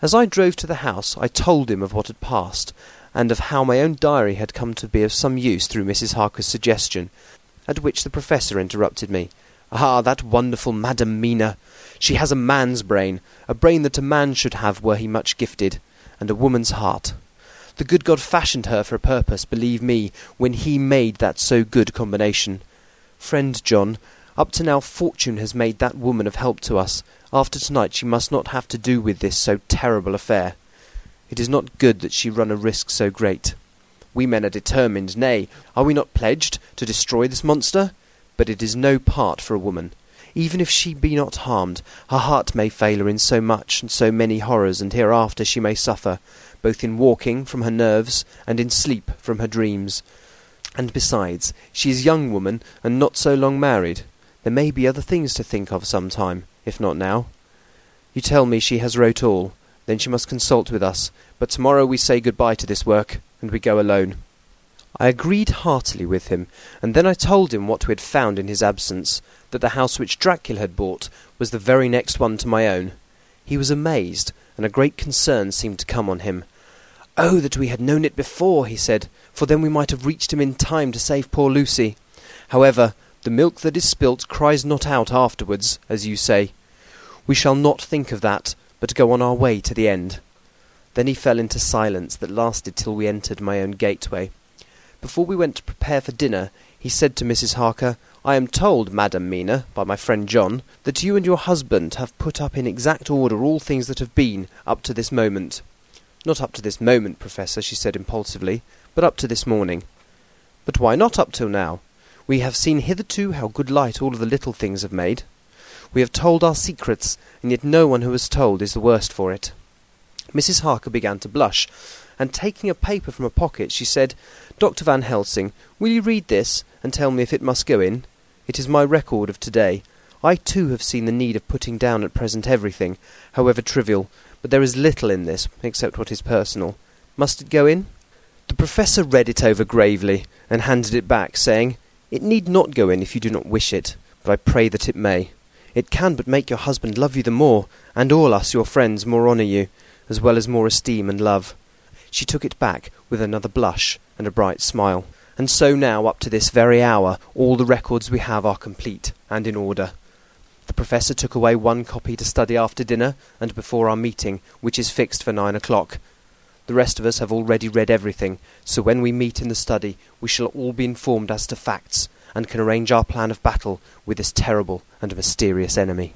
As I drove to the house, I told him of what had passed, and of how my own diary had come to be of some use through Mrs. Harker's suggestion, at which the Professor interrupted me. Ah, that wonderful Madam Mina! She has a man's brain, a brain that a man should have were he much gifted, and a woman's heart. The good God fashioned her for a purpose, believe me, when he made that so good combination. Friend John, up to now fortune has made that woman of help to us. After tonight she must not have to do with this so terrible affair. It is not good that she run a risk so great. We men are determined, nay, are we not pledged, to destroy this monster? But it is no part for a woman. Even if she be not harmed, her heart may fail her in so much and so many horrors, and hereafter she may suffer, both in walking from her nerves, and in sleep from her dreams. And besides, she is young woman, and not so long married. There may be other things to think of some time, if not now. You tell me she has wrote all, then she must consult with us, but tomorrow we say good-bye to this work, and we go alone. I agreed heartily with him, and then I told him what we had found in his absence, that the house which Dracula had bought was the very next one to my own. He was amazed, and a great concern seemed to come on him. Oh, that we had known it before, he said, for then we might have reached him in time to save poor Lucy. However, the milk that is spilt cries not out afterwards, as you say. We shall not think of that, but go on our way to the end. Then he fell into silence that lasted till we entered my own gateway. Before we went to prepare for dinner, he said to Mrs. Harker, I am told, Madam Mina, by my friend John, that you and your husband have put up in exact order all things that have been up to this moment. Not up to this moment, Professor, she said impulsively, but up to this morning. But why not up till now? We have seen hitherto how good light all of the little things have made. We have told our secrets, and yet no one who has told is the worse for it. Mrs. Harker began to blush, and taking a paper from a pocket, she said, Dr. Van Helsing, will you read this, and tell me if it must go in? It is my record of today. I too have seen the need of putting down at present everything, however trivial, but there is little in this, except what is personal. Must it go in? The Professor read it over gravely, and handed it back, saying, It need not go in if you do not wish it, but I pray that it may. It can but make your husband love you the more, and all us, your friends, more honour you, as well as more esteem and love. She took it back with another blush and a bright smile. And so now, up to this very hour, all the records we have are complete and in order. The Professor took away one copy to study after dinner and before our meeting, which is fixed for nine o'clock. The rest of us have already read everything, so when we meet in the study we shall all be informed as to facts, and can arrange our plan of battle with this terrible and mysterious enemy.